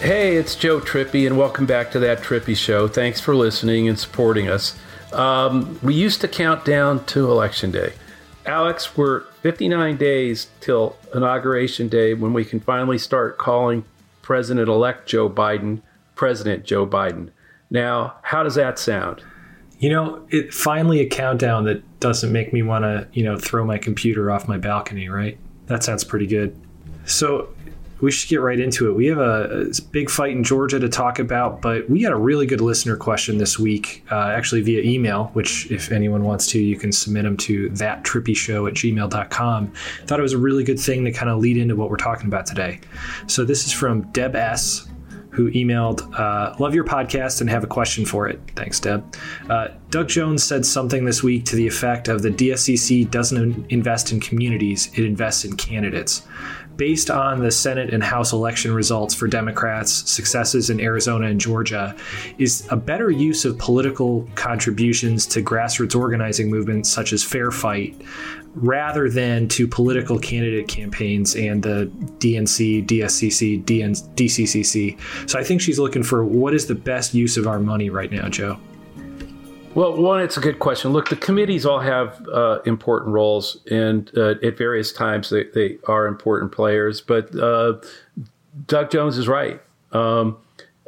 Hey, it's Joe Trippi, and welcome back to that Trippi Show. Thanks for listening and supporting us. Um, we used to count down to Election Day. Alex, we're 59 days till Inauguration Day when we can finally start calling President elect Joe Biden President Joe Biden. Now, how does that sound? You know, it finally a countdown that doesn't make me want to, you know, throw my computer off my balcony, right? That sounds pretty good. So, we should get right into it. We have a, a, big fight in Georgia to talk about, but we got a really good listener question this week, uh, actually via email, which if anyone wants to, you can submit them to thattrippishow at gmail.com. Thought it was a really good thing to kind of lead into what we're talking about today. So this is from Deb S who emailed, uh, Love your podcast and have a question for it. Thanks, Deb. Uh, Doug Jones said something this week to the effect of the DSCC doesn't invest in communities, it invests in candidates based on the Senate and House election results for Democrats, successes in Arizona and Georgia, is a better use of political contributions to grassroots organizing movements such as Fair Fight rather than to political candidate campaigns and the DNC, DSCC, DN, DCCC. So I think she's looking for what is the best use of our money right now, Joe? Well, one, it's a good question. Look, the committees all have uh, important roles, and uh, at various times they, they are important players. But uh, Doug Jones is right. Um,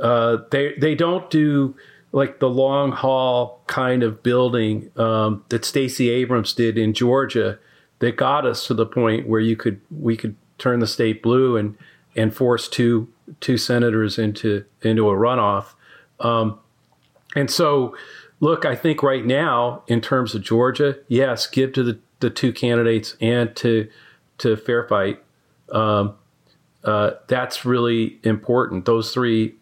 uh, they they don't do like the long haul kind of building um, that Stacey Abrams did in Georgia that got us to the point where you could we could turn the state blue and and force two two senators into into a runoff. Um, and so look, I think right now, in terms of Georgia, yes, give to the, the two candidates and to to Fair Fight. Um, uh, that's really important. Those three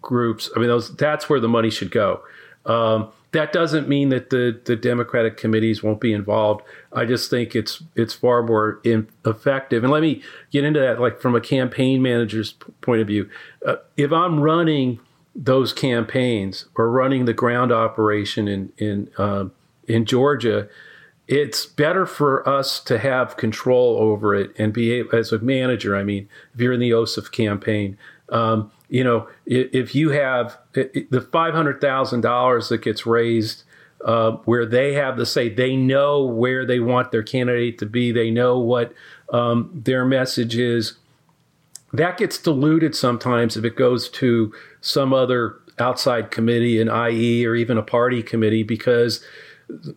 groups. I mean, those that's where the money should go. Um, that doesn't mean that the the Democratic committees won't be involved. I just think it's it's far more in, effective. And let me get into that, like from a campaign manager's point of view. Uh, if I'm running those campaigns or running the ground operation in in uh, in Georgia, it's better for us to have control over it and be able, as a manager. I mean, if you're in the Ossoff campaign, um, you know, if, if you have the five hundred thousand dollars that gets raised. Uh, where they have the say, they know where they want their candidate to be. They know what um, their message is that gets diluted sometimes if it goes to some other outside committee, an IE or even a party committee, because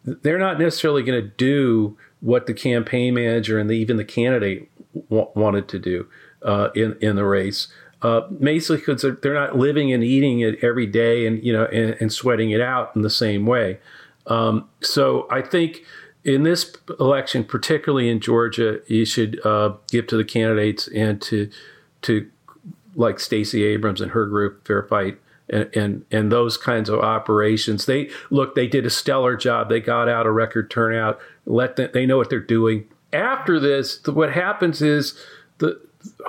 they're not necessarily going to do what the campaign manager and the, even the candidate w- wanted to do uh, in in the race. Uh, basically, because they're, they're, not living and eating it every day, and you know, and, and sweating it out in the same way. Um, so I think in this election, particularly in Georgia, you should uh, give to the candidates and to to like Stacey Abrams and her group, Fair Fight, and, and and those kinds of operations. They look, they did a stellar job. They got out a record turnout. Let them, they know what they're doing. After this, what happens is the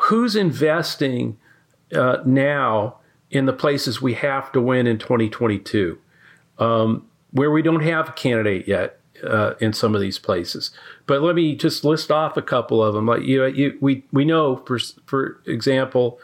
who's investing uh, now in the places we have to win in 2022, um, where we don't have a candidate yet uh, in some of these places. But let me just list off a couple of them. Like you, you we we know for for example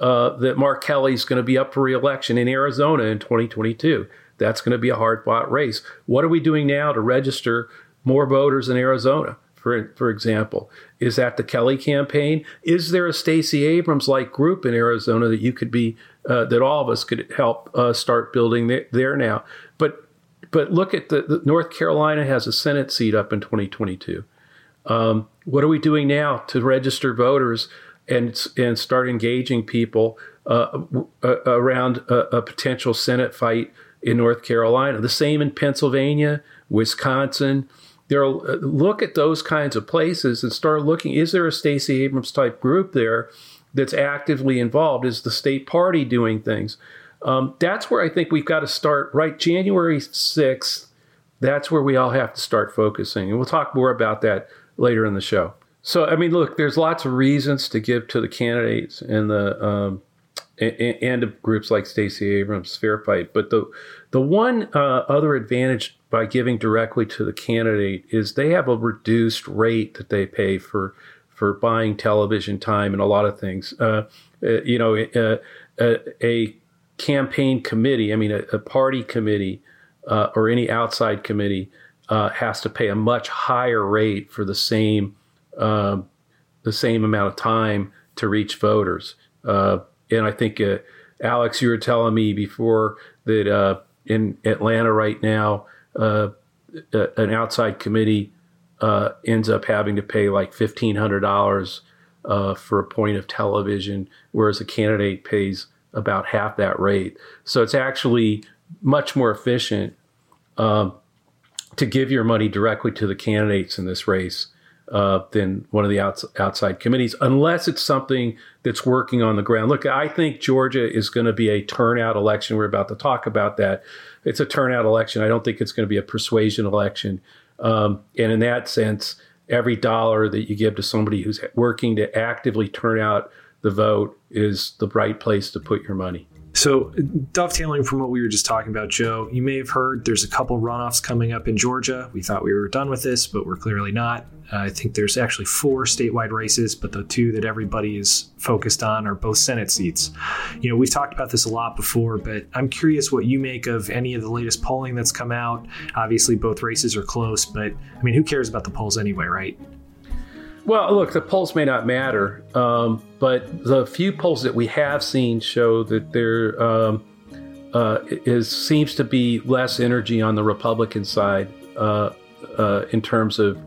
uh, that Mark Kelly is going to be up for reelection in Arizona in 2022. That's going to be a hard fought race. What are we doing now to register more voters in Arizona? For, for example, is that the Kelly campaign? Is there a Stacey Abrams like group in Arizona that you could be, uh, that all of us could help uh, start building there now? But look at the, the, North Carolina has a Senate seat up in 2022. Um, what are we doing now to register voters and and start engaging people uh, around a, a, potential Senate fight in North Carolina? The same in Pennsylvania Wisconsin. There, look at those kinds of places and start looking. Is there a Stacey Abrams type group there that's actively involved? Is the state party doing things? Um, that's where I think we've got to start. Right, January sixth. That's where we all have to start focusing, and we'll talk more about that later in the show. So, I mean, look, there's lots of reasons to give to the candidates and the um, and, to groups like Stacey Abrams, Fair Fight. But the the one uh, other advantage by giving directly to the candidate is they have a reduced rate that they pay for for buying television time and a lot of things. Uh, uh, you know, uh, a, a, campaign committee, I mean, a, a party committee uh, or any outside committee uh, has to pay a much higher rate for the same um, the same amount of time to reach voters. And I think uh, Alex, you were telling me before that uh, in Atlanta right now, uh, an outside committee uh, ends up having to pay like fifteen hundred dollars uh, for a point of television, whereas a candidate pays about half that rate. So it's actually much more efficient um, to give your money directly to the candidates in this race uh, than one of the outs- outside committees, unless it's something that's working on the ground. Look, I think Georgia is going to be a turnout election. We're about to talk about that. It's a turnout election. I don't think it's going to be a persuasion election. Um, and in that sense, every dollar that you give to somebody who's working to actively turn out the vote is the right place to put your money. So, dovetailing from what we were just talking about, Joe, you may have heard there's a couple runoffs coming up in Georgia. We thought we were done with this, but we're clearly not. Uh, I think there's actually four statewide races, but the two that everybody is focused on are both Senate seats. You know, we've talked about this a lot before, but I'm curious what you make of any of the latest polling that's come out. Obviously, both races are close, but I mean, who cares about the polls anyway, right? Well, look, the polls may not matter, um, but the few polls that we have seen show that there um, uh, is seems to be less energy on the Republican side uh, uh, in terms of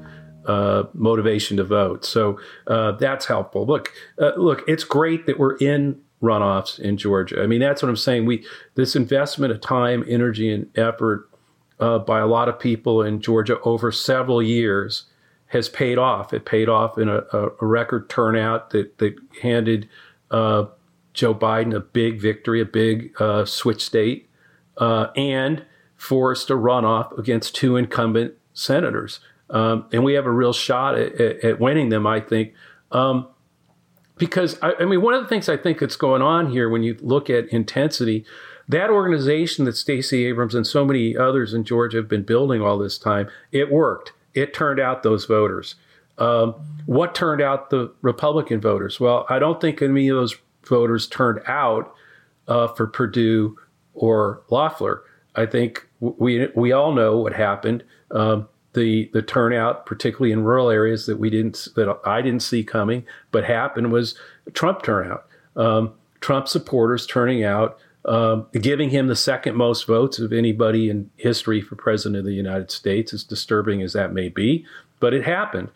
uh, motivation to vote. So uh, that's helpful. Look, uh, look, it's great that we're in runoffs in Georgia. I mean, that's what I'm saying. We this investment of time, energy, and effort by a lot of people in Georgia over several years has paid off. It paid off in a, a record turnout that, that handed uh, Joe Biden a big victory, a big uh, switch state, uh, and forced a runoff against two incumbent senators. Um, and we have a real shot at, at, at winning them, I think. Um, because, I, I mean, one of the things I think that's going on here when you look at intensity, that organization that Stacey Abrams and so many others in Georgia have been building all this time, it worked it turned out those voters. Um, what turned out the Republican voters? Well, I don't think any of those voters turned out uh, for Perdue or Loeffler. I think we we all know what happened. Um, the the turnout, particularly in rural areas that we didn't that I didn't see coming, but happened was Trump turnout. Um, Trump supporters turning out um, giving him the second most votes of anybody in history for president of the United States, as disturbing as that may be, but it happened.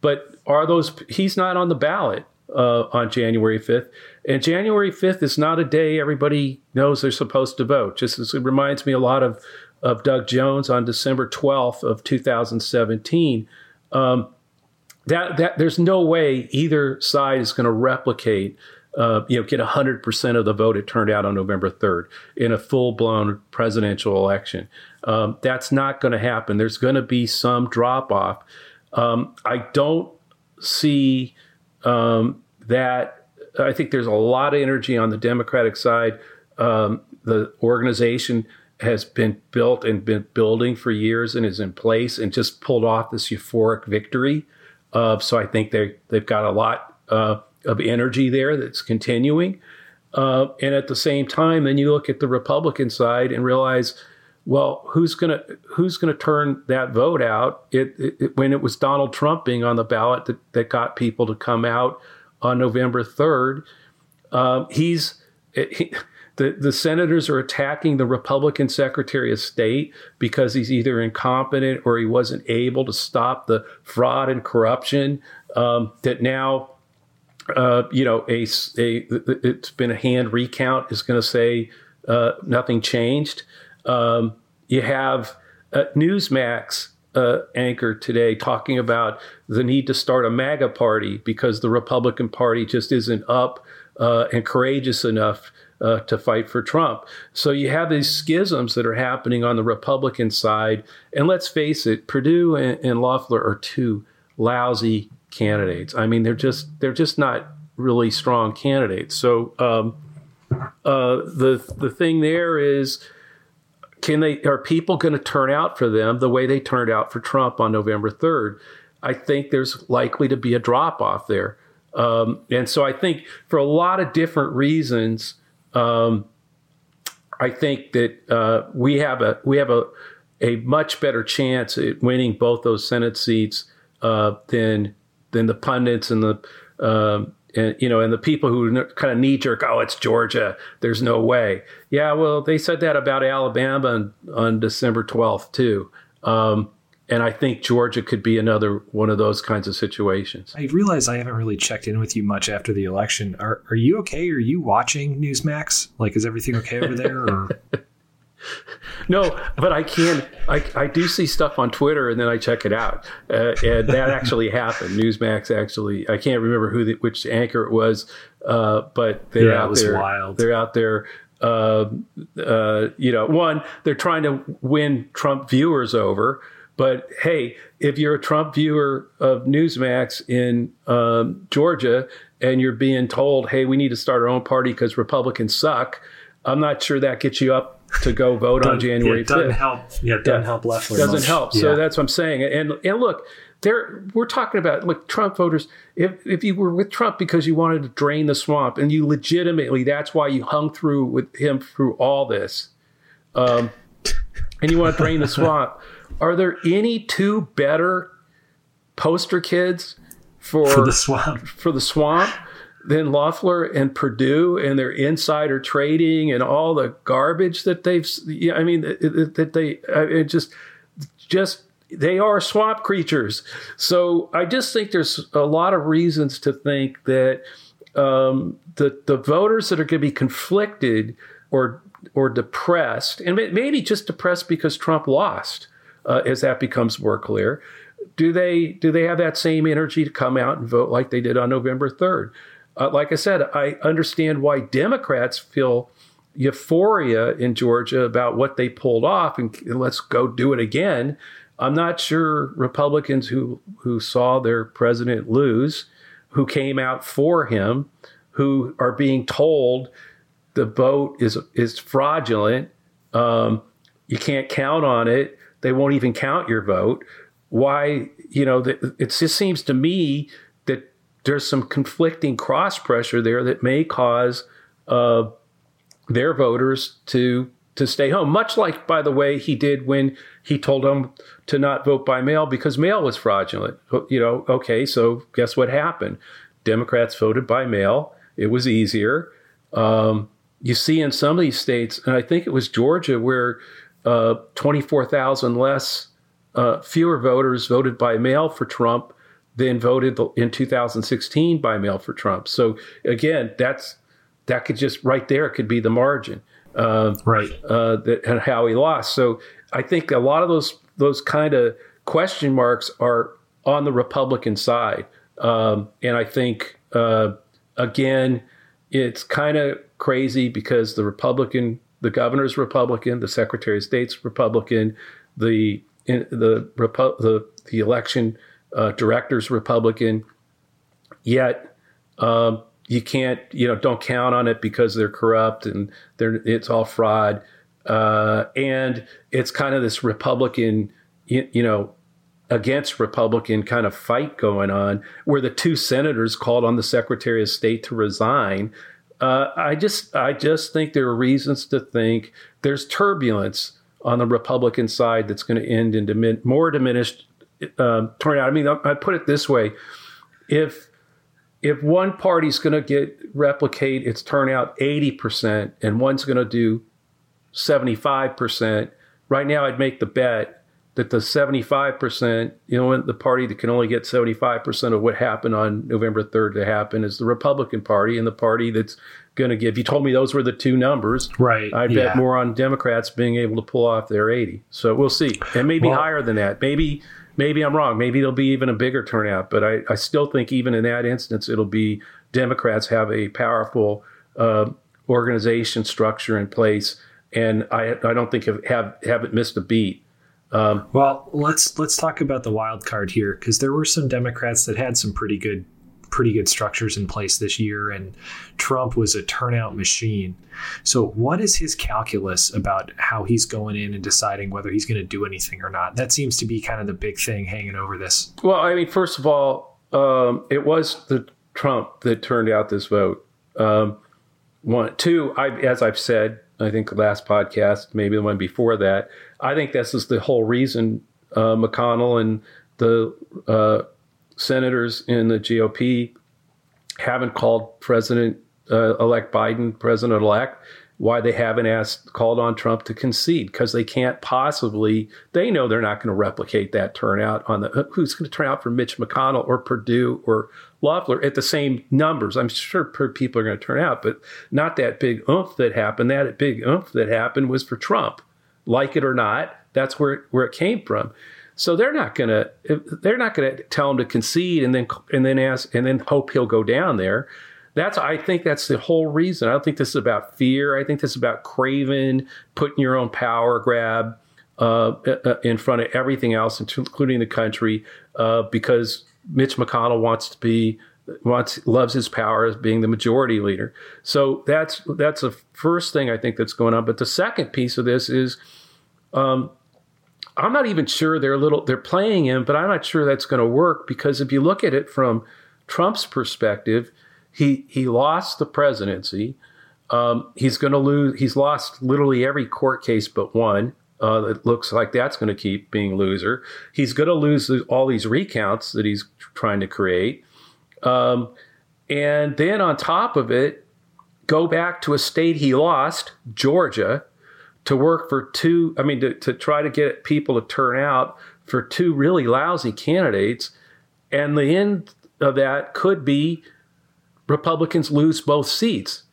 But are those? He's not on the ballot uh, on January 5th, and January 5th is not a day everybody knows they're supposed to vote. Just as it reminds me a lot of of Doug Jones on December 12th of 2017. Um, that that there's no way either side is going to replicate uh, you know, get 100% of the vote it turned out on November 3rd in a full blown presidential election. Um, that's not going to happen. There's going to be some drop off. Um, I don't see um, that. I think there's a lot of energy on the Democratic side. Um, the organization has been built and been building for years and is in place and just pulled off this euphoric victory. Uh, so I think they they've got a lot uh, of energy there that's continuing. Uh, and at the same time, then you look at the Republican side and realize, well, who's gonna who's gonna turn that vote out? It, it, when it was Donald Trump being on the ballot that, that got people to come out on November third. Um, he's he, the the senators are attacking the Republican Secretary of State because he's either incompetent or he wasn't able to stop the fraud and corruption um, that now uh, you know, a, a it's been a hand recount is going to say uh, nothing changed. Um, you have uh, Newsmax uh, anchor today talking about the need to start a MAGA party because the Republican Party just isn't up uh, and courageous enough uh, to fight for Trump. So you have these schisms that are happening on the Republican side. And let's face it, Perdue and, and Loeffler are two lousy candidates. I mean, they're just they're just not really strong candidates. So um, uh, the the thing there is, can they are people going to turn out for them the way they turned out for Trump on November third? I think there's likely to be a drop off there. Um, and so I think for a lot of different reasons, um, I think that uh, we have a we have a a much better chance at winning both those Senate seats uh, than than the pundits and the um, and you know and the people who kind of knee jerk. Oh, it's Georgia. There's no way. Yeah, well, they said that about Alabama on, on December twelfth too. Um, and I think Georgia could be another one of those kinds of situations. I realize I haven't really checked in with you much after the election. Are are you okay? Are you watching Newsmax? Like, is everything okay over there? Or? no, but I can. I, I do see stuff on Twitter and then I check it out, uh, and that actually happened. Newsmax actually. I can't remember who the, which anchor it was, uh, but they're yeah, out there. Wild. They're out there. Uh, uh, you know, one, they're trying to win Trump viewers over but hey, if you're a Trump viewer of Newsmax in um, Georgia and you're being told, hey, we need to start our own party because Republicans suck, I'm not sure that gets you up to go vote on January yeah, doesn't 5th. Help. Yeah, doesn't yeah, help Loeffler. Doesn't much. help. So yeah. that's what I'm saying. And and look, there we're talking about look Trump voters. If if you were with Trump because you wanted to drain the swamp and you legitimately that's why you hung through with him through all this, um, and you want to drain the swamp. Are there any two better poster kids for, for the swamp for the swamp than Loeffler and Perdue and their insider trading and all the garbage that they've? I mean, that they it just just they are swamp creatures. So I just think there's a lot of reasons to think that um, the the voters that are going to be conflicted or or depressed, and maybe just depressed because Trump lost uh, as that becomes more clear. Do they do they have that same energy to come out and vote like they did on November third? Uh, like I said, I understand why Democrats feel euphoria in Georgia about what they pulled off, and let's go do it again. I'm not sure Republicans who who saw their president lose, who came out for him, who are being told the vote is is fraudulent. Um, you can't count on it. They won't even count your vote. Why, you know, it just seems to me there's some conflicting cross pressure there that may cause uh, their voters to to stay home. Much like, by the way, he did when he told them to not vote by mail because mail was fraudulent. You know, okay, so guess what happened? Democrats voted by mail. It was easier. Um, you see in some of these states, and I think it was Georgia, where uh, 24,000 less, uh, fewer voters voted by mail for Trump than voted in 2016 by mail for Trump. So again, that's that could just right there could be the margin, uh, right? Uh, that and how he lost. So I think a lot of those those kind of question marks are on the Republican side, um, and I think uh, again, it's kind of crazy because the Republican the governor's Republican, the Secretary of State's Republican, the in, the, the the election uh, director's Republican. Yet um, you can't, you know, don't count on it because they're corrupt and they're it's all fraud. Uh, and it's kind of this Republican, you, you know, against Republican kind of fight going on, where the two senators called on the Secretary of State to resign uh, I just I just think there are reasons to think there's turbulence on the Republican side that's going to end in dimin- more diminished uh, turnout. I mean, I put it this way: if if one party's going to get replicate its turnout 80% and one's going to do 75%, right now I'd make the bet that the 75%, you know, the party that can only get 75% of what happened on November 3rd to happen is the Republican Party and the party that's going to give. You told me those were the two numbers. Right. I yeah. bet more on Democrats being able to pull off their 80. So we'll see. And maybe well, higher than that. Maybe maybe I'm wrong. Maybe it'll be even a bigger turnout. But I, I still think even in that instance, it'll be Democrats have a powerful uh, organization structure in place. And I, I don't think have, have haven't missed a beat. Um, well, let's let's talk about the wild card here because there were some Democrats that had some pretty good pretty good structures in place this year, and Trump was a turnout machine. So, what is his calculus about how he's going in and deciding whether he's going to do anything or not? That seems to be kind of the big thing hanging over this. Well, I mean, first of all, um, it was the Trump that turned out this vote. Um, one, two, I, as I've said, I think the last podcast, maybe the one before that, I think this is the whole reason uh, McConnell and the uh, senators in the GOP haven't called President uh, elect Biden President elect. Why they haven't asked called on Trump to concede because they can't possibly. They know they're not going to replicate that turnout on the who's going to turn out for Mitch McConnell or Perdue or Loeffler at the same numbers. I'm sure people are going to turn out, but not that big oomph that happened. That big oomph that happened was for Trump, like it or not. That's where where it came from. So they're not going to they're not to tell him to concede and then and then ask and then hope he'll go down there. That's I think that's the whole reason. I don't think this is about fear. I think this is about craven, putting your own power grab uh, uh in front of everything else, including the country, uh, because Mitch McConnell wants to be wants loves his power as being the majority leader. So that's that's the first thing I think that's going on. But the second piece of this is. Um, I'm not even sure they're little they're playing him, but I'm not sure that's going to work because if you look at it from Trump's perspective, he he lost the presidency. Um, he's going to lose. He's lost literally every court case but one. Uh, it looks like that's going to keep being a loser. He's going to lose all these recounts that he's trying to create, um, and then on top of it, go back to a state he lost, Georgia, to work for two, I mean, to, to try to get people to turn out for two really lousy candidates. And the end of that could be Republicans lose both seats.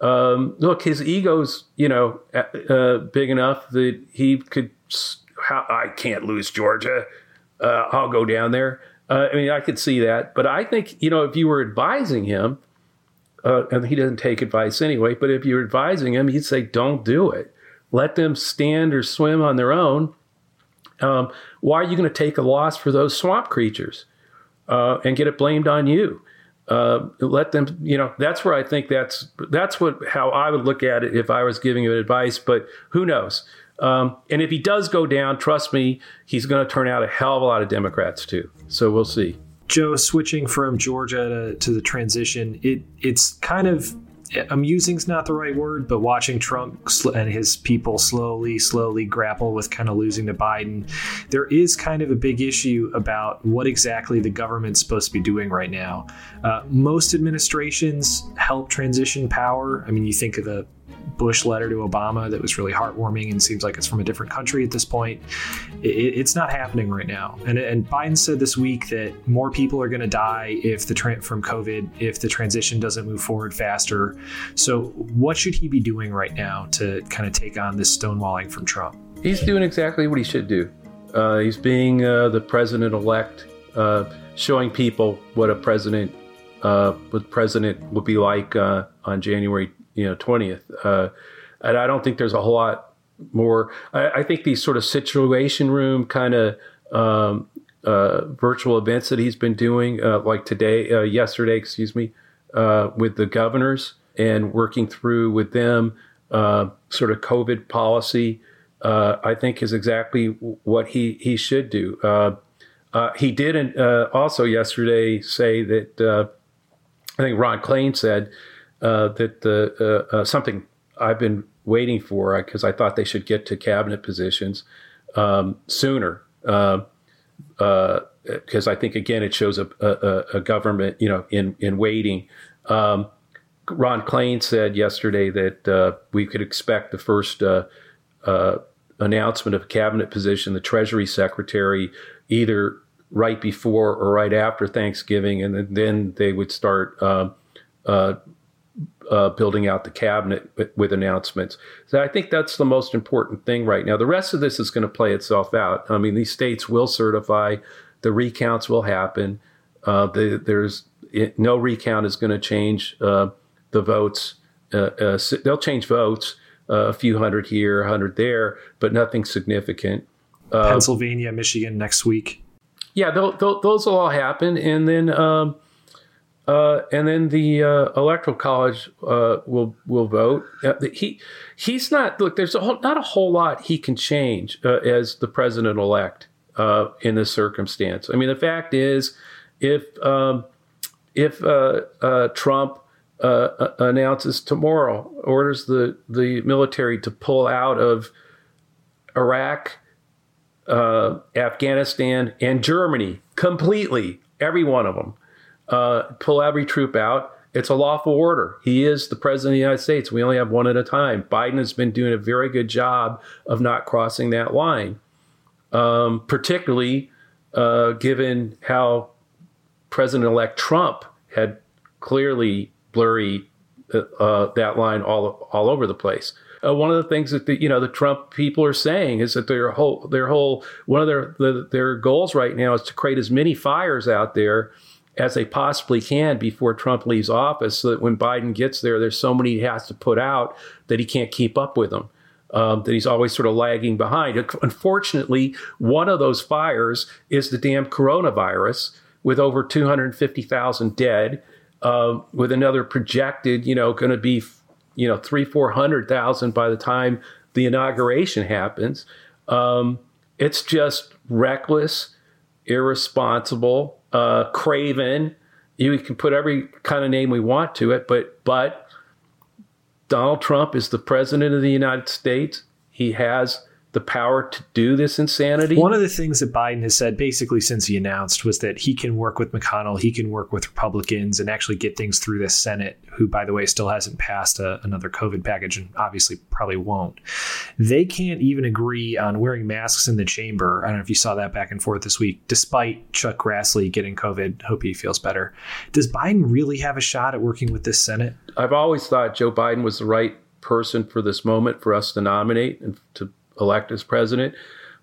Um, look, his ego's, you know, uh, big enough that he could, how, I can't lose Georgia. Uh, I'll go down there. Uh, I mean, I could see that. But I think, you know, if you were advising him, uh, and he doesn't take advice anyway, but if you're advising him, he'd say, don't do it let them stand or swim on their own. Um, why are you going to take a loss for those swamp creatures uh, and get it blamed on you? Uh, let them, you know, that's where I think that's that's what how I would look at it if I was giving you advice. But who knows? Um, and if he does go down, trust me, he's going to turn out a hell of a lot of Democrats too. So we'll see. Joe, switching from Georgia to, to the transition, it it's kind of amusing's not the right word, but watching Trump and his people slowly, slowly grapple with kind of losing to Biden, there is kind of a big issue about what exactly the government's supposed to be doing right now. Uh, most administrations help transition power. I mean, you think of the Bush letter to Obama that was really heartwarming and seems like it's from a different country at this point. It, it's not happening right now. And, and Biden said this week that more people are going to die if the tra- from COVID if the transition doesn't move forward faster. So, what should he be doing right now to kind of take on this stonewalling from Trump? He's doing exactly what he should do. Uh, he's being uh, the president elect, uh, showing people what a president, uh, what president would be like uh, on January you know 20th. Uh, and I don't think there's a whole lot more. I, I think these sort of situation room kind of um, uh, virtual events that he's been doing, uh, like today, uh, yesterday, excuse me, uh, with the governors and working through with them uh, sort of COVID policy. I think is exactly what he he should do. he did not also yesterday say that I think Ron Klain said uh, that the uh, uh, something I've been waiting for because I thought they should get to cabinet positions um, sooner. Because I think again it shows a, a, a, government, you know, in in waiting. Um, Ron Klain said yesterday that uh, we could expect the first uh, uh, announcement of a cabinet position, the Treasury Secretary, either right before or right after Thanksgiving, and then they would start uh, uh, uh, building out the cabinet with, with, announcements. So I think that's the most important thing right now. The rest of this is going to play itself out. I mean, these states will certify, the recounts will happen. Uh, the, there's it, no recount is going to change uh, the votes. Uh, they'll change votes, a few hundred here, a hundred there, but nothing significant. Pennsylvania, Michigan next week yeah, they'll, they'll, those will all happen, and then um, uh, and then the uh, electoral college uh, will will vote. Uh, he he's not look. There's a whole, not a whole lot he can change uh, as the president elect uh, in this circumstance. I mean, the fact is, if um, if Trump announces tomorrow, orders the the military to pull out of Iraq uh, Afghanistan, and Germany completely, every one of them. Uh, pull every troop out. It's a lawful order. He is the president of the United States. We only have one at a time. Biden has been doing a very good job of not crossing that line, um, particularly uh, given how President elect Trump had clearly blurry uh, uh, that line all, all over the place uh, one of the things that the you know the Trump people are saying is that their whole their whole one of their the, their goals right now is to create as many fires out there as they possibly can before Trump leaves office, so that when Biden gets there, there's so many he has to put out that he can't keep up with them. Um, that he's always sort of lagging behind. Unfortunately, one of those fires is the damn coronavirus, with over 250,000 dead, uh, with another projected, you know, going to be you know three four hundred thousand by the time the inauguration happens. Um, it's just reckless, irresponsible, uh, craven. You can put every kind of name we want to it, but but Donald Trump is the president of the United States. He has the power to do this insanity. One of the things that Biden has said basically since he announced was that he can work with McConnell, he can work with Republicans and actually get things through the Senate, who, by the way, still hasn't passed a, another COVID package and obviously probably won't. They can't even agree on wearing masks in the chamber. I don't know if you saw that back and forth this week, despite Chuck Grassley getting COVID. Hope he feels better. Does Biden really have a shot at working with this Senate? I've always thought Joe Biden was the right person for this moment for us to nominate and to elect as president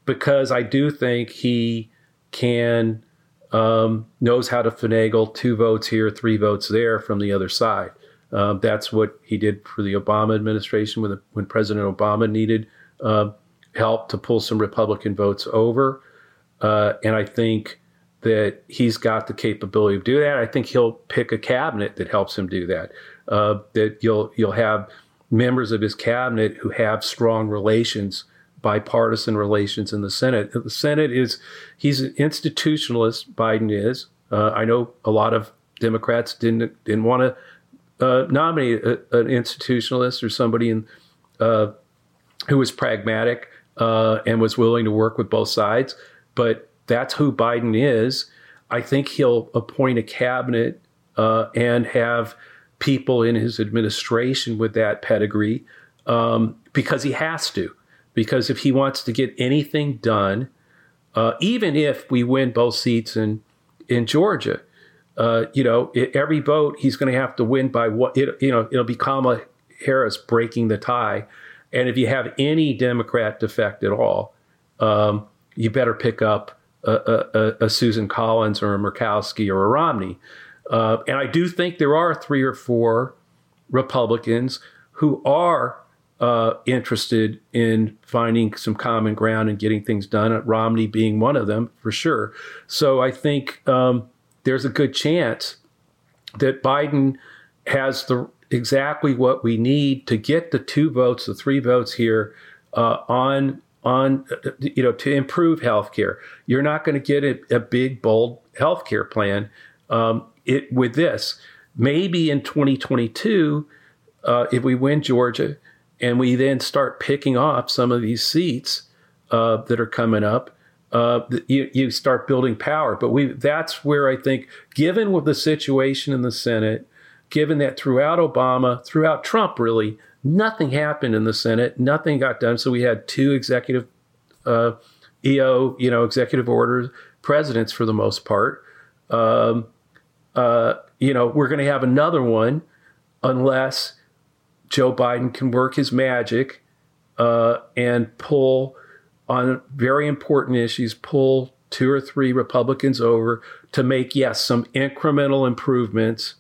because I do think he can um, knows how to finagle two votes here, three votes there from the other side. Um, that's what he did for the Obama administration when, the, when President Obama needed uh, help to pull some Republican votes over. Uh, and I think that he's got the capability of doing that. I think he'll pick a cabinet that helps him do that. Uh, that you'll you'll have members of his cabinet who have strong relations bipartisan relations in the Senate. The Senate is, he's an institutionalist, Biden is. Uh, I know a lot of Democrats didn't didn't want to uh, nominate a, an institutionalist or somebody in, uh, who was pragmatic uh, and was willing to work with both sides. But that's who Biden is. I think he'll appoint a cabinet uh, and have people in his administration with that pedigree um, because he has to because if he wants to get anything done, uh, even if we win both seats in in Georgia, uh, you know, it, every vote he's going to have to win by what it, you know it'll be Kamala Harris breaking the tie, and if you have any Democrat defect at all, um, you better pick up a, a, a, Susan Collins or a Murkowski or a Romney. Uh, and I do think there are three or four Republicans who are uh, interested in finding some common ground and getting things done. Romney being one of them for sure. So I think um, there's a good chance that Biden has the exactly what we need to get the two votes, the three votes here uh, on on you know to improve healthcare. You're not going to get a, a, big bold healthcare plan um, it with this. Maybe in 2022, uh, if we win Georgia and we then start picking off some of these seats uh, that are coming up. Uh, you, you start building power, but we that's where I think, given with the situation in the Senate, given that throughout Obama, throughout Trump, really, Nothing happened in the Senate. Nothing got done. So we had two executive uh, EO, you know, executive orders presidents for the most part. Um, uh, you know, we're going to have another one unless Joe Biden can work his magic uh, and pull on very important issues, pull two or three Republicans over to make, yes, some incremental improvements.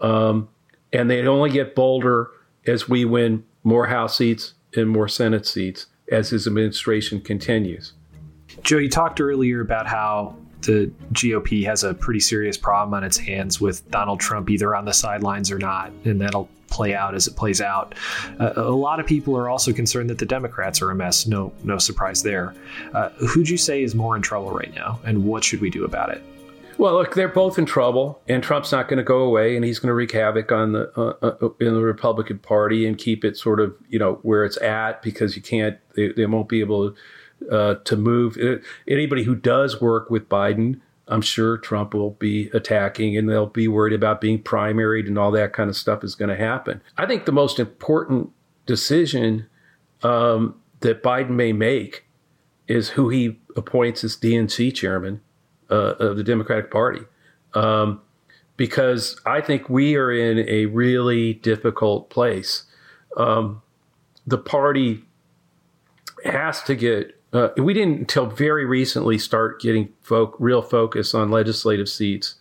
Um, and they only get bolder as we win more House seats and more Senate seats as his administration continues. Joe, you talked earlier about how the GOP has a pretty serious problem on its hands with Donald Trump either on the sidelines or not, and that'll play out as it plays out. Uh, a lot of people are also concerned that the Democrats are a mess. No, no surprise there. Uh, who'd you say is more in trouble right now, and what should we do about it? Well, look, they're both in trouble, and Trump's not going to go away, and he's going to wreak havoc on the uh, uh, in the Republican Party and keep it sort of you know where it's at because you can't they, they won't be able to, uh, to move. Uh, anybody who does work with Biden, I'm sure Trump will be attacking, and they'll be worried about being primaried and all that kind of stuff is going to happen. I think the most important decision um, that Biden may make is who he appoints as DNC chairman uh, of the Democratic Party. Um, because I think we are in a really difficult place. Um, the party has to get. Uh, we didn't until very recently start getting real focus on legislative seats,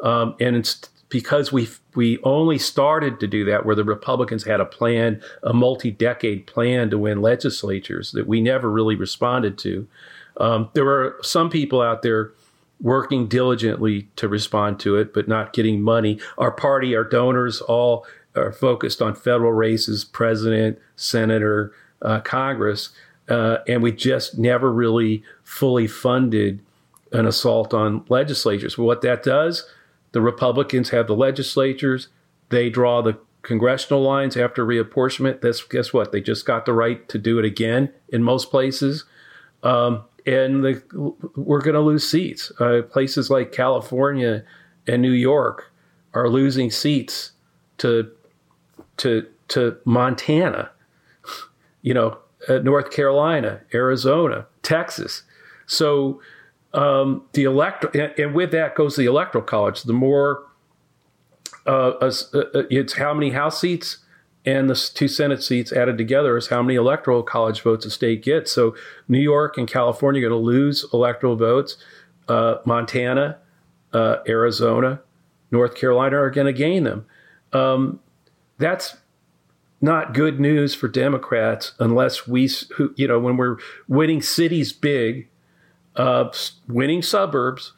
um, and it's because we we only started to do that where the Republicans had a plan, a multi-decade plan to win legislatures that we never really responded to. Um, there were some people out there working diligently to respond to it, but not getting money. Our party, our donors, all are focused on federal races, president, senator, uh, Congress, uh, and we just never really fully funded an assault on legislatures. What that does, the Republicans have the legislatures, they draw the congressional lines after reapportionment. That's guess what? They just got the right to do it again in most places. Um, and the, we're going to lose seats. Uh, places like California and New York are losing seats to to to Montana, you know, uh, North Carolina, Arizona, Texas. So um, the electoral, and, and, with that goes the electoral college. The more uh, uh, uh it's how many House seats and the two Senate seats added together is how many electoral college votes a state gets. So New York and California are going to lose electoral votes. Uh, Montana, uh, Arizona, North Carolina are going to gain them. Um, that's not good news for Democrats unless we, you know, when we're winning cities big, uh, winning suburbs,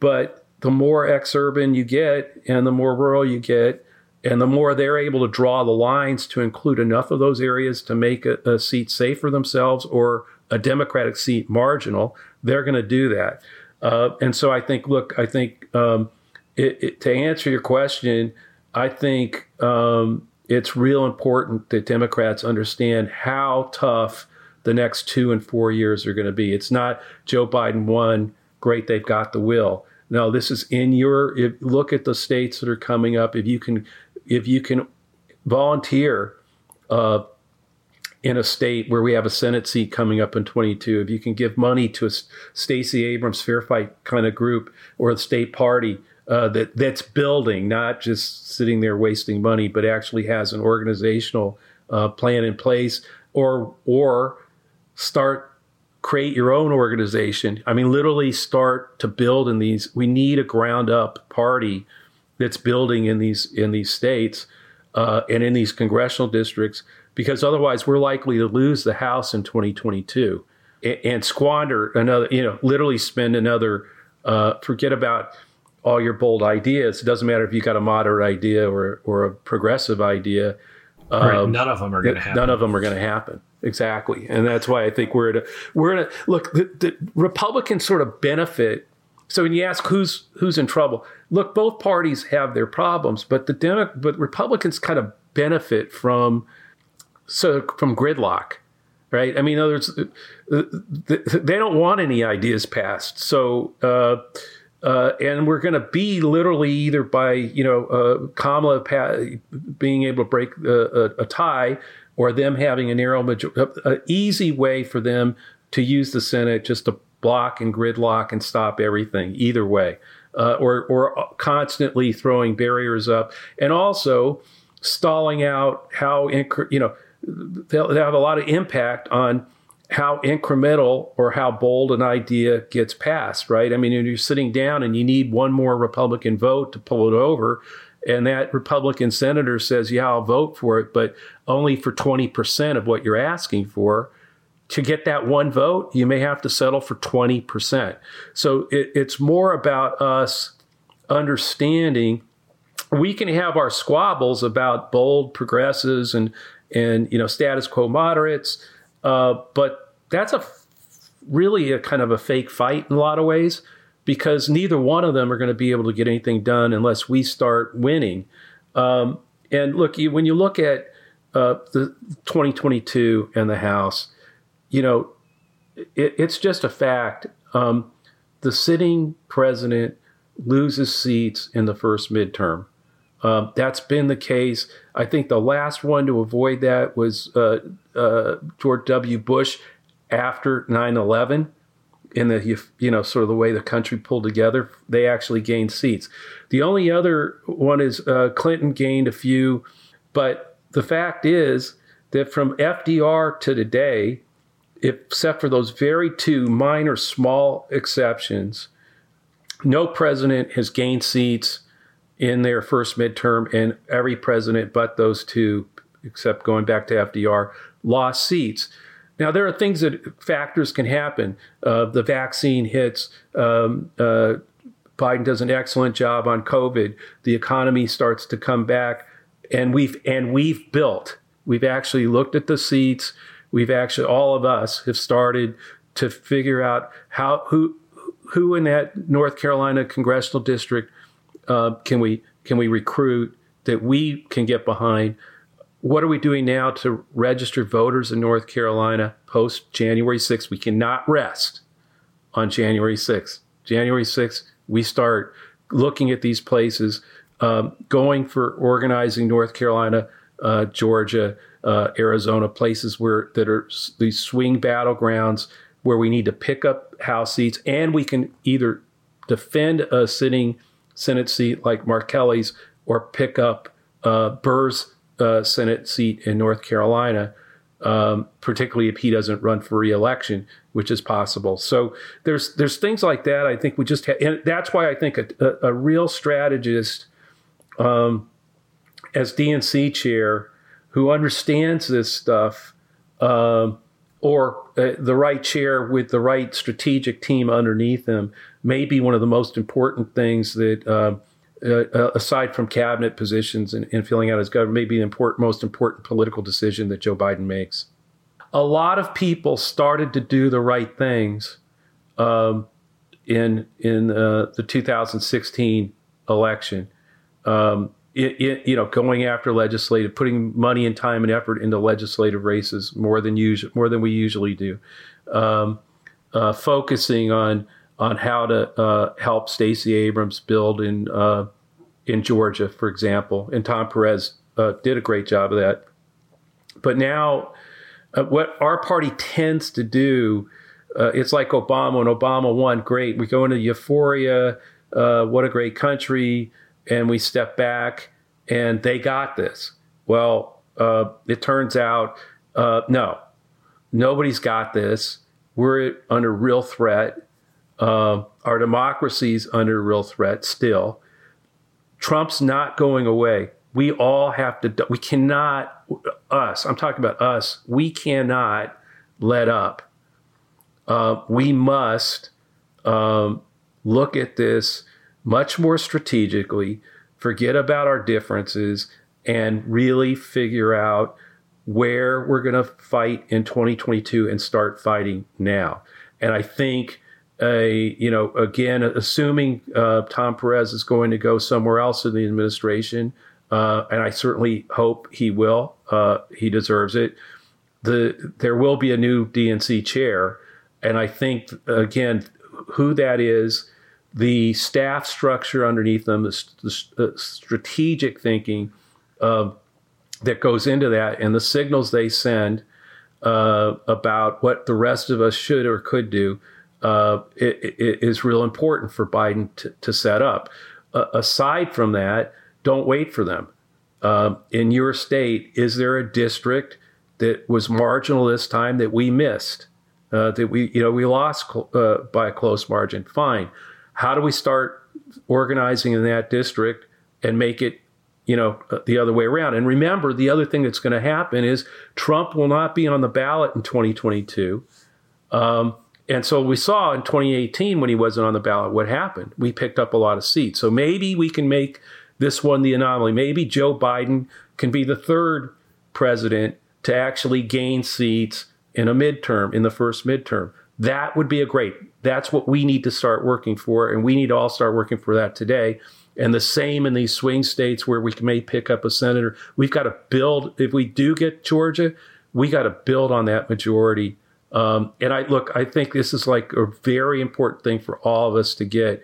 but the more ex-urban you get and the more rural you get, and the more they're able to draw the lines to include enough of those areas to make a, a seat safe for themselves or a Democratic seat marginal, they're going to do that. Uh, and so I think, look, I think um, it, it, to answer your question, I think um, it's real important that Democrats understand how tough the next two and four years are going to be. It's not Joe Biden won, great, they've got the will. No, this is in your. If, look at the states that are coming up. If you can if you can volunteer uh, in a state where we have a Senate seat coming up in 22, if you can give money to a Stacey Abrams fair fight kind of group or the state party uh, that that's building, not just sitting there wasting money, but actually has an organizational uh, plan in place, or or start create your own organization. I mean, literally start to build in these. We need a ground up party that's building in these in these states uh, and in these congressional districts because otherwise we're likely to lose the House in 2022 and, and squander another you know literally spend another uh, forget about all your bold ideas. It doesn't matter if you got a moderate idea or or a progressive idea. Um, right. None of them are going to happen. None of them are going to happen. Exactly, and that's why I think we're at a, we're in a look. The, the Republicans sort of benefit so when you ask who's who's in trouble, look, both parties have their problems, but the Demo- but Republicans kind of benefit from so from gridlock, right? I mean, others they don't want any ideas passed, so uh, Uh, and we're going to be literally either by you know uh, Kamala being able to break a, a, tie, or them having a narrow majority, an easy way for them to use the Senate just to block and gridlock and stop everything. Either way, uh, or or constantly throwing barriers up, and also stalling out how you know they'll have a lot of impact on how incremental or how bold an idea gets passed, right? I mean, you're sitting down and you need one more Republican vote to pull it over, and that Republican senator says, Yeah, I'll vote for it, but only for 20% of what you're asking for. To get that one vote, you may have to settle for 20%. So it, it's more about us understanding we can have our squabbles about bold progressives and and you know status quo moderates uh, but that's a really a kind of a fake fight in a lot of ways because neither one of them are going to be able to get anything done unless we start winning. Um, and look, when you look at uh, the 2022 and the House, you know, it, it's just a fact. Um, the sitting president loses seats in the first midterm. Um, that's been the case. I think the last one to avoid that was uh, uh, George W. Bush after 9/11 in the you know sort of the way the country pulled together. They actually gained seats. The only other one is uh, Clinton gained a few, but the fact is that from FDR to today, except for those very two minor small exceptions, no president has gained seats in their first midterm, and every president but those two, except going back to FDR, lost seats. Now, there are things that factors can happen. Uh, the vaccine hits. Um, uh, Biden does an excellent job on COVID. The economy starts to come back, and we've and we've built. We've actually looked at the seats. We've actually all of us have started to figure out how who who in that North Carolina congressional district uh, can we can we recruit that we can get behind? What are we doing now to register voters in North Carolina post January 6th? We cannot rest on January 6th. January 6th, we start looking at these places, um, going for organizing North Carolina, uh, Georgia, uh, Arizona, places where that are these swing battlegrounds where we need to pick up House seats, and we can either defend a sitting Senate seat like Mark Kelly's or pick up uh, Burr's uh, Senate seat in North Carolina, um, particularly if he doesn't run for reelection, which is possible. So there's there's things like that. I think we just ha- and that's why I think a, a, a real strategist, um, as DNC chair, who understands this stuff. Um, or uh, the right chair with the right strategic team underneath him may be one of the most important things that, uh, uh, aside from cabinet positions and, and, filling out his government, may be the important, most important political decision that Joe Biden makes. A lot of people started to do the right things um, in in uh, the 2016 election. Um, you know, going after legislative, putting money and time and effort into legislative races more than usual, more than we usually do, um, uh, focusing on on how to uh, help Stacey Abrams build in uh, in Georgia, for example, and Tom Perez uh, did a great job of that. But now, uh, what our party tends to do, uh, it's like Obama. When Obama won, great, we go into euphoria. what a great country! And we step back and they got this. Well, uh, it turns out, uh, no, nobody's got this. We're under real threat. Uh, our democracy's under real threat still. Trump's not going away. We all have to, we cannot, us, I'm talking about us, we cannot let up. Uh, we must um, look at this much more strategically, forget about our differences, and really figure out where we're going to fight in 2022 and start fighting now. And I think, a you know, again, assuming uh, Tom Perez is going to go somewhere else in the administration, uh, and I certainly hope he will. Uh, he deserves it. The there will be a new DNC chair, and I think again, who that is the staff structure underneath them, the, the, the strategic thinking that goes into that, and the signals they send uh, about what the rest of us should or could do uh, it, it is real important for Biden to, to set up. Aside from that, don't wait for them. Uh, in your state, is there a district that was marginal this time that we missed? Uh, that we, you know, we lost uh, by a close margin. Fine. How do we start organizing in that district and make it, you know, uh, the other way around? And remember, the other thing that's going to happen is Trump will not be on the ballot in 2022. Um, and so we saw in 2018 when he wasn't on the ballot what happened. We picked up a lot of seats. So maybe we can make this one the anomaly. Maybe Joe Biden can be the third president to actually gain seats in a midterm, in the first midterm. That would be a great. That's what we need to start working for, and we need to all start working for that today. And the same in these swing states where we may pick up a senator. We've got to build. If we do get Georgia, we got to build on that majority um, and I look, I think this is like a very important thing for all of us to get.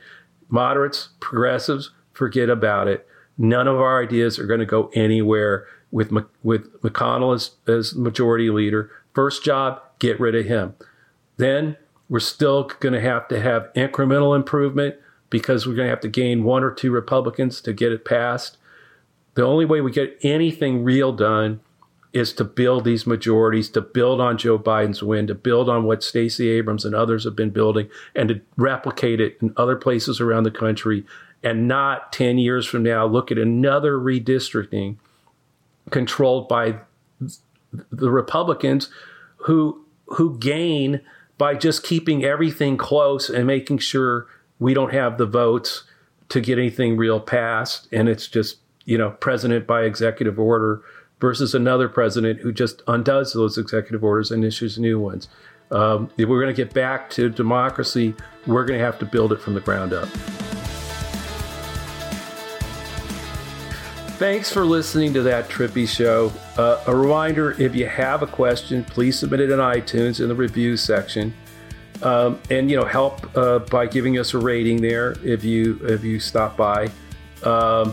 Moderates, progressives, forget about it. None of our ideas are going to go anywhere with with McConnell as, as majority leader. First job, get rid of him. Then we're still going to have to have incremental improvement because we're going to have to gain one or two Republicans to get it passed. The only way we get anything real done is to build these majorities, to build on Joe Biden's win, to build on what Stacey Abrams and others have been building, and to replicate it in other places around the country, and not 10 years from now look at another redistricting controlled by the Republicans who who gain by just keeping everything close and making sure we don't have the votes to get anything real passed and it's just you know president by executive order versus another president who just undoes those executive orders and issues new ones. Um, if we're going to get back to democracy, we're going to have to build it from the ground up. Thanks for listening to that Trippi show. Uh, a reminder if you have a question, please submit it in iTunes in the review section. Um, and you know help uh, by giving us a rating there if you if you stop by. Um,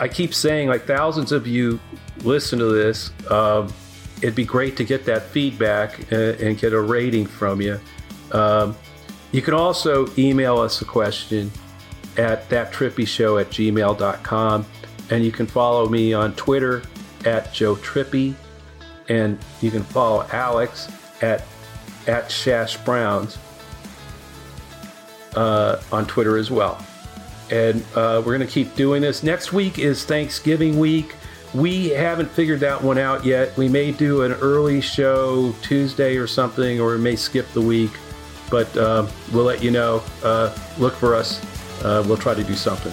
I keep saying like thousands of you listen to this, um, it'd be great to get that feedback and, and get a rating from you. Um, you can also email us a question at thattrippishow at gmail.com. And you can follow me on Twitter at Joe Trippi. And you can follow Alex at, at Shash Browns uh, on Twitter as well. And uh, we're going to keep doing this. Next week is Thanksgiving week. We haven't figured that one out yet. We may do an early show Tuesday or something, or we may skip the week, but uh, we'll let you know. Uh, look for us. Uh, we'll try to do something.